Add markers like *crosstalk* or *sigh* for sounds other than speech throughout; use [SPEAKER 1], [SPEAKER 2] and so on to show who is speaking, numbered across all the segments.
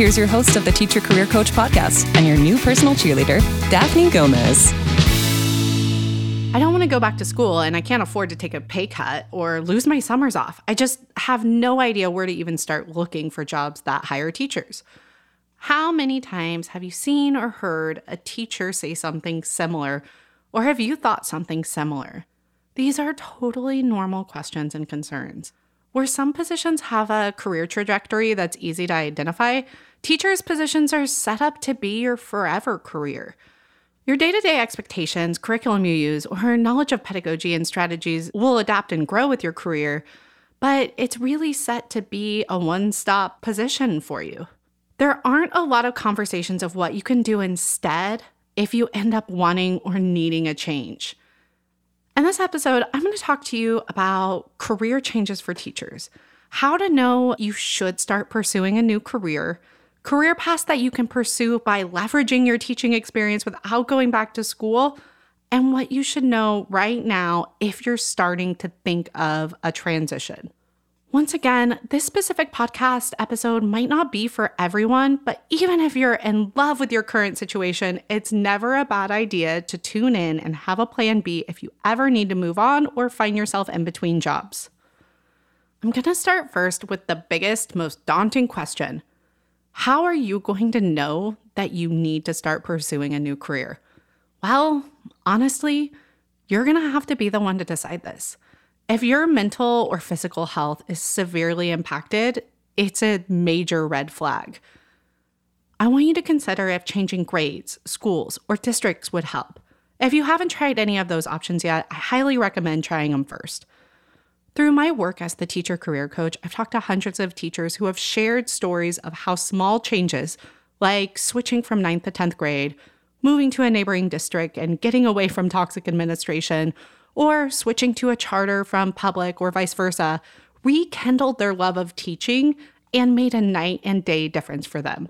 [SPEAKER 1] Here's your host of the Teacher Career Coach podcast and your new personal cheerleader, Daphne Gomez.
[SPEAKER 2] I don't want to go back to school and I can't afford to take a pay cut or lose my summers off. I just have no idea where to even start looking for jobs that hire teachers. How many times have you seen or heard a teacher say something similar, or have you thought something similar? These are totally normal questions and concerns. Where some positions have a career trajectory that's easy to identify, teachers' positions are set up to be your forever career. Your day to day expectations, curriculum you use, or knowledge of pedagogy and strategies will adapt and grow with your career, but it's really set to be a one stop position for you. There aren't a lot of conversations of what you can do instead if you end up wanting or needing a change. In this episode, I'm going to talk to you about career changes for teachers, how to know you should start pursuing a new career, career paths that you can pursue by leveraging your teaching experience without going back to school, and what you should know right now if you're starting to think of a transition. Once again, this specific podcast episode might not be for everyone, but even if you're in love with your current situation, it's never a bad idea to tune in and have a plan B if you ever need to move on or find yourself in between jobs. I'm going to start first with the biggest, most daunting question How are you going to know that you need to start pursuing a new career? Well, honestly, you're going to have to be the one to decide this. If your mental or physical health is severely impacted, it's a major red flag. I want you to consider if changing grades, schools, or districts would help. If you haven't tried any of those options yet, I highly recommend trying them first. Through my work as the teacher career coach, I've talked to hundreds of teachers who have shared stories of how small changes, like switching from 9th to 10th grade, moving to a neighboring district, and getting away from toxic administration, or switching to a charter from public or vice versa, rekindled their love of teaching and made a night and day difference for them.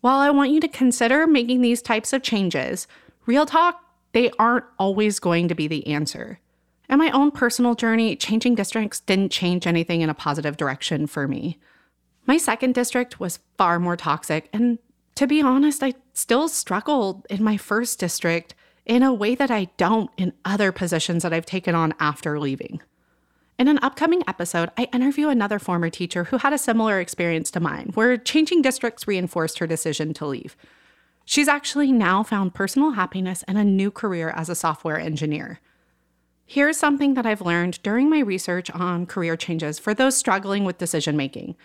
[SPEAKER 2] While I want you to consider making these types of changes, real talk, they aren't always going to be the answer. In my own personal journey, changing districts didn't change anything in a positive direction for me. My second district was far more toxic, and to be honest, I still struggled in my first district in a way that I don't in other positions that I've taken on after leaving. In an upcoming episode, I interview another former teacher who had a similar experience to mine, where changing districts reinforced her decision to leave. She's actually now found personal happiness and a new career as a software engineer. Here's something that I've learned during my research on career changes for those struggling with decision making.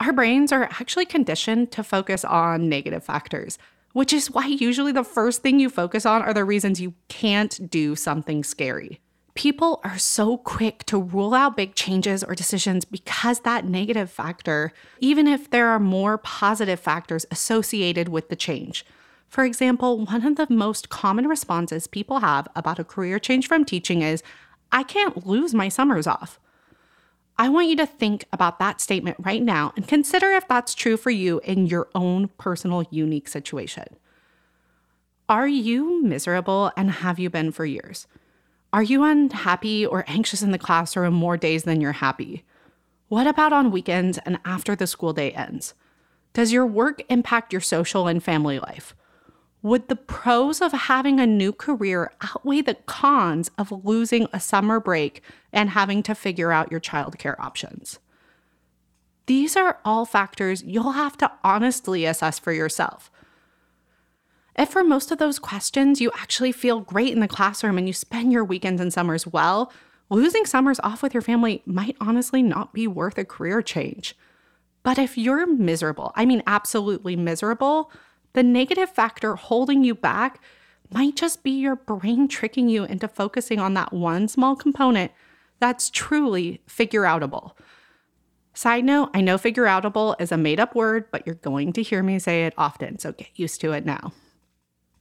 [SPEAKER 2] Our brains are actually conditioned to focus on negative factors, which is why usually the first thing you focus on are the reasons you can't do something scary. People are so quick to rule out big changes or decisions because that negative factor, even if there are more positive factors associated with the change. For example, one of the most common responses people have about a career change from teaching is, I can't lose my summers off. I want you to think about that statement right now and consider if that's true for you in your own personal, unique situation. Are you miserable and have you been for years? Are you unhappy or anxious in the classroom more days than you're happy? What about on weekends and after the school day ends? Does your work impact your social and family life? Would the pros of having a new career outweigh the cons of losing a summer break and having to figure out your childcare options? These are all factors you'll have to honestly assess for yourself. If for most of those questions you actually feel great in the classroom and you spend your weekends and summers well, losing summers off with your family might honestly not be worth a career change. But if you're miserable, I mean, absolutely miserable, the negative factor holding you back might just be your brain tricking you into focusing on that one small component that's truly figure outable. Side note, I know figure outable is a made up word, but you're going to hear me say it often, so get used to it now.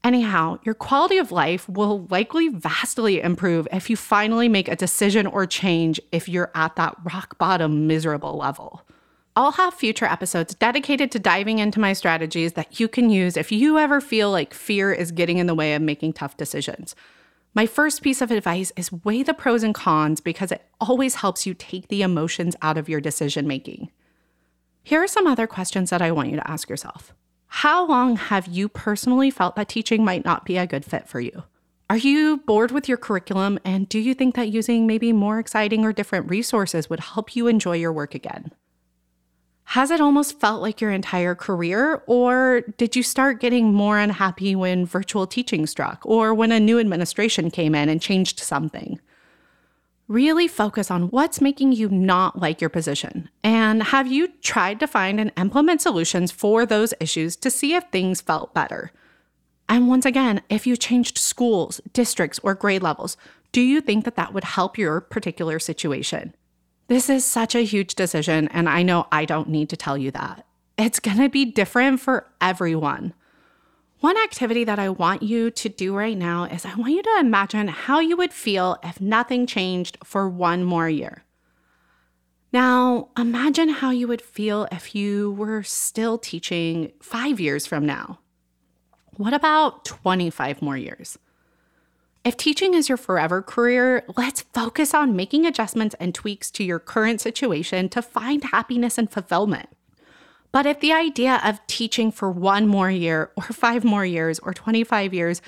[SPEAKER 2] Anyhow, your quality of life will likely vastly improve if you finally make a decision or change if you're at that rock bottom miserable level. I'll have future episodes dedicated to diving into my strategies that you can use if you ever feel like fear is getting in the way of making tough decisions. My first piece of advice is weigh the pros and cons because it always helps you take the emotions out of your decision making. Here are some other questions that I want you to ask yourself. How long have you personally felt that teaching might not be a good fit for you? Are you bored with your curriculum and do you think that using maybe more exciting or different resources would help you enjoy your work again? Has it almost felt like your entire career, or did you start getting more unhappy when virtual teaching struck or when a new administration came in and changed something? Really focus on what's making you not like your position. And have you tried to find and implement solutions for those issues to see if things felt better? And once again, if you changed schools, districts, or grade levels, do you think that that would help your particular situation? This is such a huge decision, and I know I don't need to tell you that. It's gonna be different for everyone. One activity that I want you to do right now is I want you to imagine how you would feel if nothing changed for one more year. Now, imagine how you would feel if you were still teaching five years from now. What about 25 more years? If teaching is your forever career, let's focus on making adjustments and tweaks to your current situation to find happiness and fulfillment. But if the idea of teaching for one more year, or five more years, or 25 years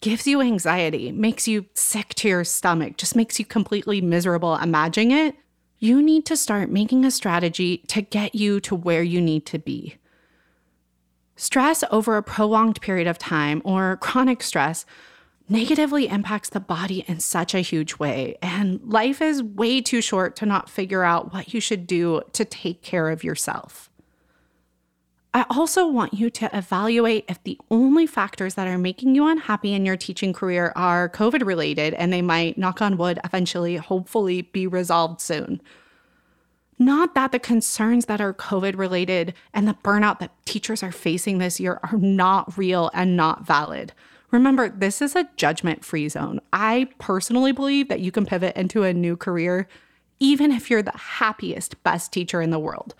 [SPEAKER 2] gives you anxiety, makes you sick to your stomach, just makes you completely miserable imagining it, you need to start making a strategy to get you to where you need to be. Stress over a prolonged period of time, or chronic stress, negatively impacts the body in such a huge way. And life is way too short to not figure out what you should do to take care of yourself. I also want you to evaluate if the only factors that are making you unhappy in your teaching career are COVID related and they might, knock on wood, eventually, hopefully, be resolved soon. Not that the concerns that are COVID related and the burnout that teachers are facing this year are not real and not valid. Remember, this is a judgment free zone. I personally believe that you can pivot into a new career even if you're the happiest, best teacher in the world.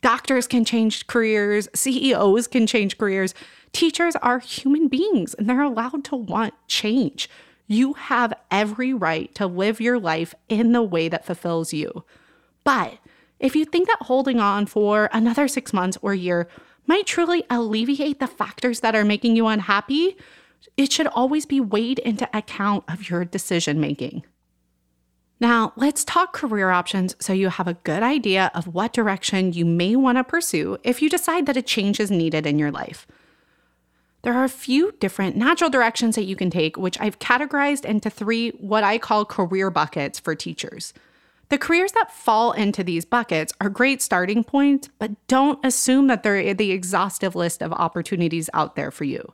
[SPEAKER 2] Doctors can change careers, CEOs can change careers. Teachers are human beings and they're allowed to want change. You have every right to live your life in the way that fulfills you. But if you think that holding on for another six months or year might truly alleviate the factors that are making you unhappy, it should always be weighed into account of your decision making. Now, let's talk career options so you have a good idea of what direction you may want to pursue if you decide that a change is needed in your life. There are a few different natural directions that you can take, which I've categorized into three what I call career buckets for teachers. The careers that fall into these buckets are great starting points, but don't assume that they're the exhaustive list of opportunities out there for you.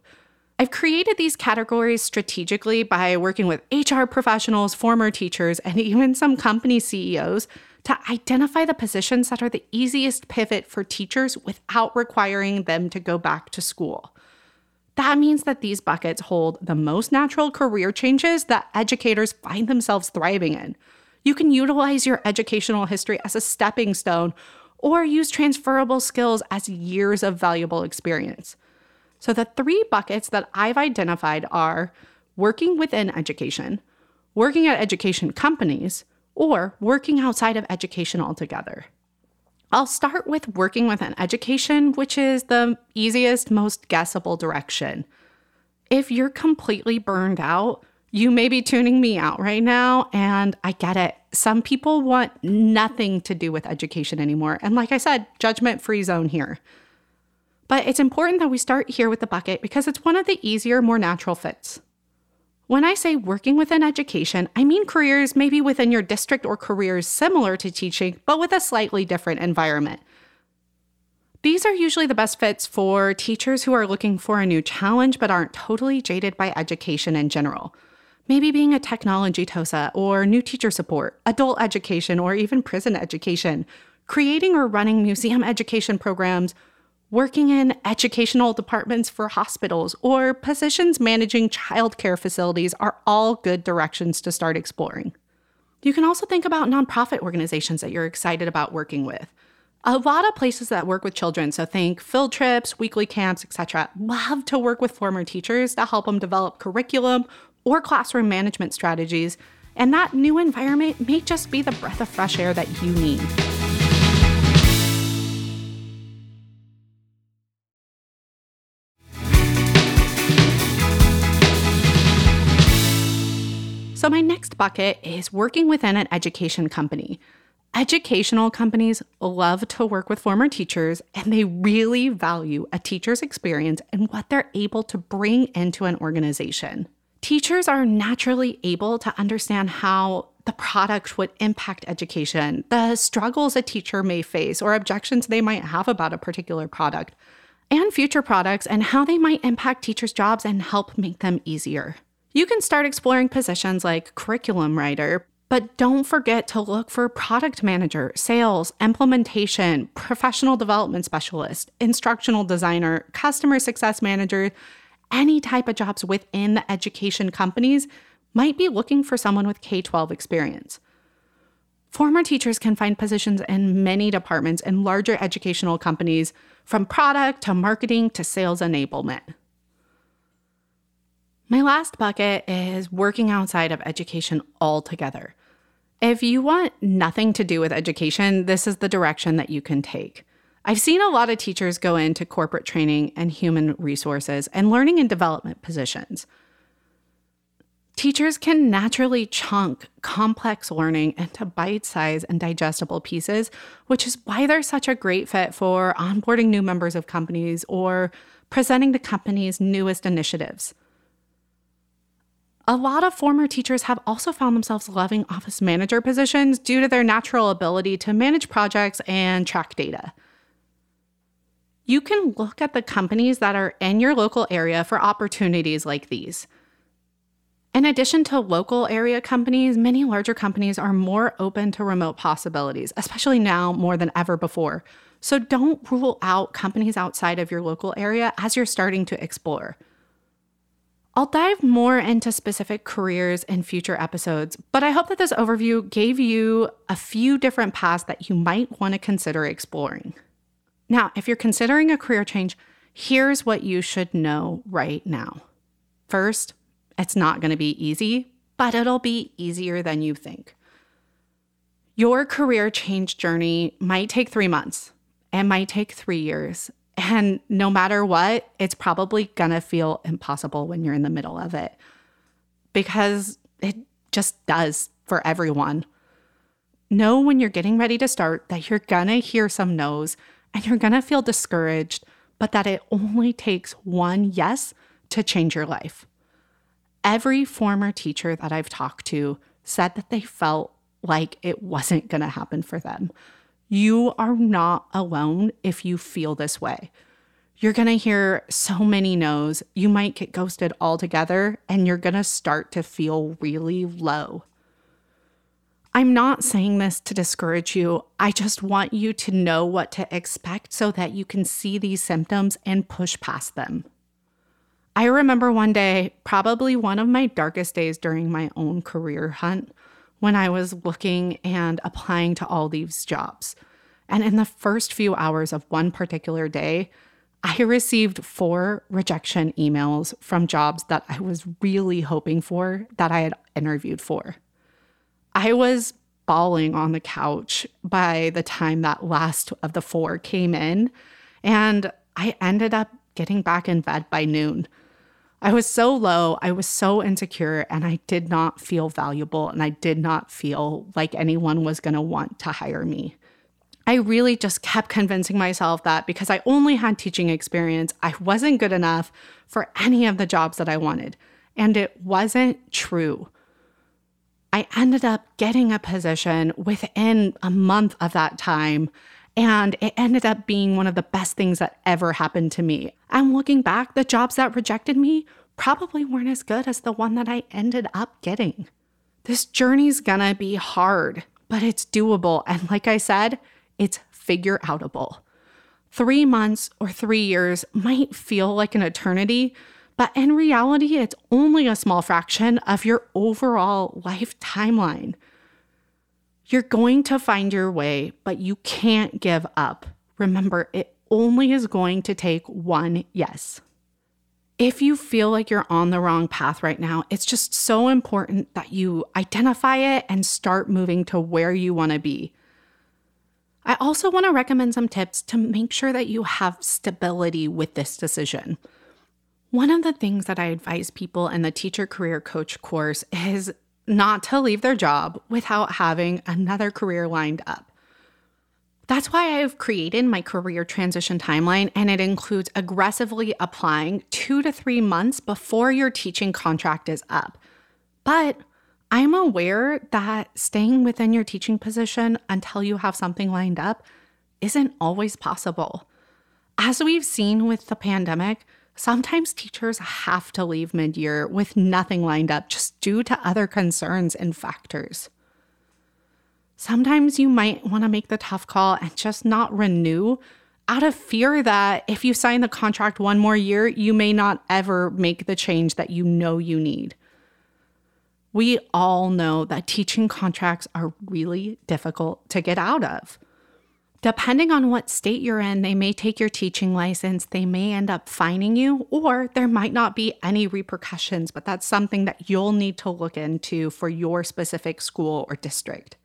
[SPEAKER 2] I've created these categories strategically by working with HR professionals, former teachers, and *laughs* even some company CEOs to identify the positions that are the easiest pivot for teachers without requiring them to go back to school. That means that these buckets hold the most natural career changes that educators find themselves thriving in. You can utilize your educational history as a stepping stone or use transferable skills as years of valuable experience. So, the three buckets that I've identified are working within education, working at education companies, or working outside of education altogether. I'll start with working within education, which is the easiest, most guessable direction. If you're completely burned out, you may be tuning me out right now, and I get it. Some people want nothing to do with education anymore. And like I said, judgment free zone here. But it's important that we start here with the bucket because it's one of the easier, more natural fits. When I say working within education, I mean careers maybe within your district or careers similar to teaching, but with a slightly different environment. These are usually the best fits for teachers who are looking for a new challenge but aren't totally jaded by education in general. Maybe being a technology TOSA or new teacher support, adult education, or even prison education, creating or running museum education programs, working in educational departments for hospitals, or positions managing childcare facilities are all good directions to start exploring. You can also think about nonprofit organizations that you're excited about working with. A lot of places that work with children, so think field trips, weekly camps, etc., love to work with former teachers to help them develop curriculum or classroom management strategies, and that new environment may just be the breath of fresh air that you need. So, my next bucket is working within an education company. Educational companies love to work with former teachers and they really value a teacher's experience and what they're able to bring into an organization. Teachers are naturally able to understand how the product would impact education, the struggles a teacher may face, or objections they might have about a particular product, and future products, and how they might impact teachers' jobs and help make them easier. You can start exploring positions like curriculum writer, but don't forget to look for product manager, sales, implementation, professional development specialist, instructional designer, customer success manager. Any type of jobs within the education companies might be looking for someone with K 12 experience. Former teachers can find positions in many departments in larger educational companies, from product to marketing to sales enablement. My last bucket is working outside of education altogether. If you want nothing to do with education, this is the direction that you can take. I've seen a lot of teachers go into corporate training and human resources and learning and development positions. Teachers can naturally chunk complex learning into bite sized and digestible pieces, which is why they're such a great fit for onboarding new members of companies or presenting the company's newest initiatives. A lot of former teachers have also found themselves loving office manager positions due to their natural ability to manage projects and track data. You can look at the companies that are in your local area for opportunities like these. In addition to local area companies, many larger companies are more open to remote possibilities, especially now more than ever before. So don't rule out companies outside of your local area as you're starting to explore. I'll dive more into specific careers in future episodes, but I hope that this overview gave you a few different paths that you might want to consider exploring. Now, if you're considering a career change, here's what you should know right now. First, it's not going to be easy, but it'll be easier than you think. Your career change journey might take three months, it might take three years, and no matter what, it's probably gonna feel impossible when you're in the middle of it because it just does for everyone. Know when you're getting ready to start that you're gonna hear some no's and you're gonna feel discouraged, but that it only takes one yes to change your life. Every former teacher that I've talked to said that they felt like it wasn't gonna happen for them. You are not alone if you feel this way. You're going to hear so many no's. You might get ghosted altogether and you're going to start to feel really low. I'm not saying this to discourage you. I just want you to know what to expect so that you can see these symptoms and push past them. I remember one day, probably one of my darkest days during my own career hunt, when I was looking and applying to all these jobs. And in the first few hours of one particular day, I received four rejection emails from jobs that I was really hoping for that I had interviewed for. I was bawling on the couch by the time that last of the four came in, and I ended up getting back in bed by noon. I was so low, I was so insecure, and I did not feel valuable, and I did not feel like anyone was going to want to hire me. I really just kept convincing myself that because I only had teaching experience, I wasn't good enough for any of the jobs that I wanted. And it wasn't true. I ended up getting a position within a month of that time. And it ended up being one of the best things that ever happened to me. And looking back, the jobs that rejected me probably weren't as good as the one that I ended up getting. This journey's gonna be hard, but it's doable. And like I said, it's figure outable. Three months or three years might feel like an eternity, but in reality, it's only a small fraction of your overall life timeline. You're going to find your way, but you can't give up. Remember, it only is going to take one yes. If you feel like you're on the wrong path right now, it's just so important that you identify it and start moving to where you want to be. I also want to recommend some tips to make sure that you have stability with this decision. One of the things that I advise people in the teacher career coach course is not to leave their job without having another career lined up. That's why I've created my career transition timeline, and it includes aggressively applying two to three months before your teaching contract is up. But I'm aware that staying within your teaching position until you have something lined up isn't always possible. As we've seen with the pandemic, sometimes teachers have to leave mid year with nothing lined up just due to other concerns and factors. Sometimes you might want to make the tough call and just not renew out of fear that if you sign the contract one more year, you may not ever make the change that you know you need. We all know that teaching contracts are really difficult to get out of. Depending on what state you're in, they may take your teaching license, they may end up fining you, or there might not be any repercussions, but that's something that you'll need to look into for your specific school or district.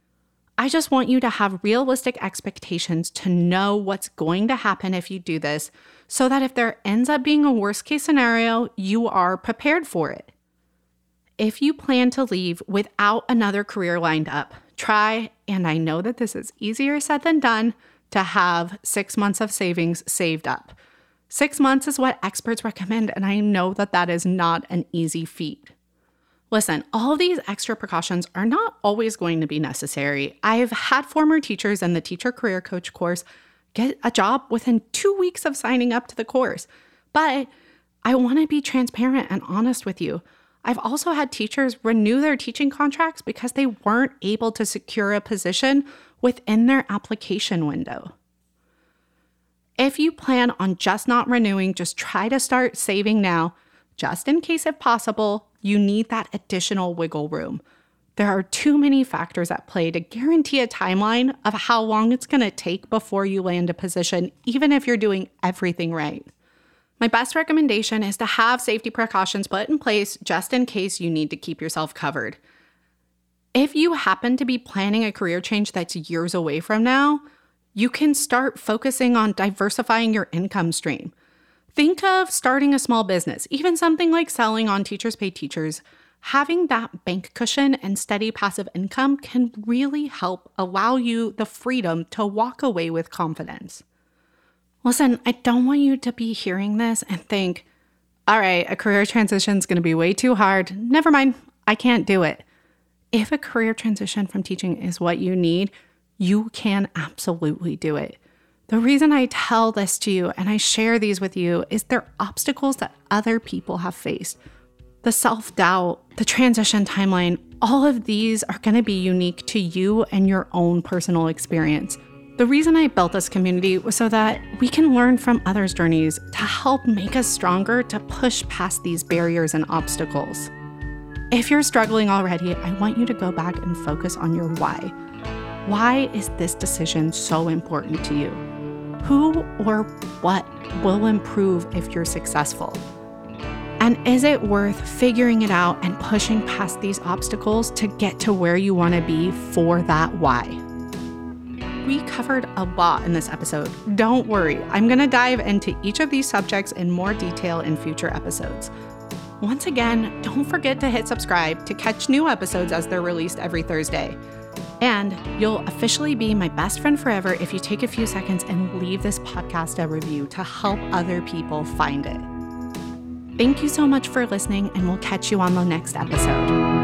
[SPEAKER 2] I just want you to have realistic expectations to know what's going to happen if you do this, so that if there ends up being a worst case scenario, you are prepared for it. If you plan to leave without another career lined up, try, and I know that this is easier said than done, to have six months of savings saved up. Six months is what experts recommend, and I know that that is not an easy feat. Listen, all these extra precautions are not always going to be necessary. I've had former teachers in the teacher career coach course get a job within two weeks of signing up to the course. But I want to be transparent and honest with you. I've also had teachers renew their teaching contracts because they weren't able to secure a position within their application window. If you plan on just not renewing, just try to start saving now, just in case, if possible, you need that additional wiggle room. There are too many factors at play to guarantee a timeline of how long it's going to take before you land a position, even if you're doing everything right. My best recommendation is to have safety precautions put in place just in case you need to keep yourself covered. If you happen to be planning a career change that's years away from now, you can start focusing on diversifying your income stream. Think of starting a small business, even something like selling on Teachers Pay Teachers. Having that bank cushion and steady passive income can really help allow you the freedom to walk away with confidence. Listen, I don't want you to be hearing this and think, all right, a career transition is going to be way too hard. Never mind, I can't do it. If a career transition from teaching is what you need, you can absolutely do it. The reason I tell this to you and I share these with you is they're obstacles that other people have faced. The self doubt, the transition timeline, all of these are going to be unique to you and your own personal experience. The reason I built this community was so that we can learn from others' journeys to help make us stronger to push past these barriers and obstacles. If you're struggling already, I want you to go back and focus on your why. Why is this decision so important to you? Who or what will improve if you're successful? And is it worth figuring it out and pushing past these obstacles to get to where you want to be for that why? We covered a lot in this episode. Don't worry, I'm going to dive into each of these subjects in more detail in future episodes. Once again, don't forget to hit subscribe to catch new episodes as they're released every Thursday. And you'll officially be my best friend forever if you take a few seconds and leave this podcast a review to help other people find it. Thank you so much for listening, and we'll catch you on the next episode.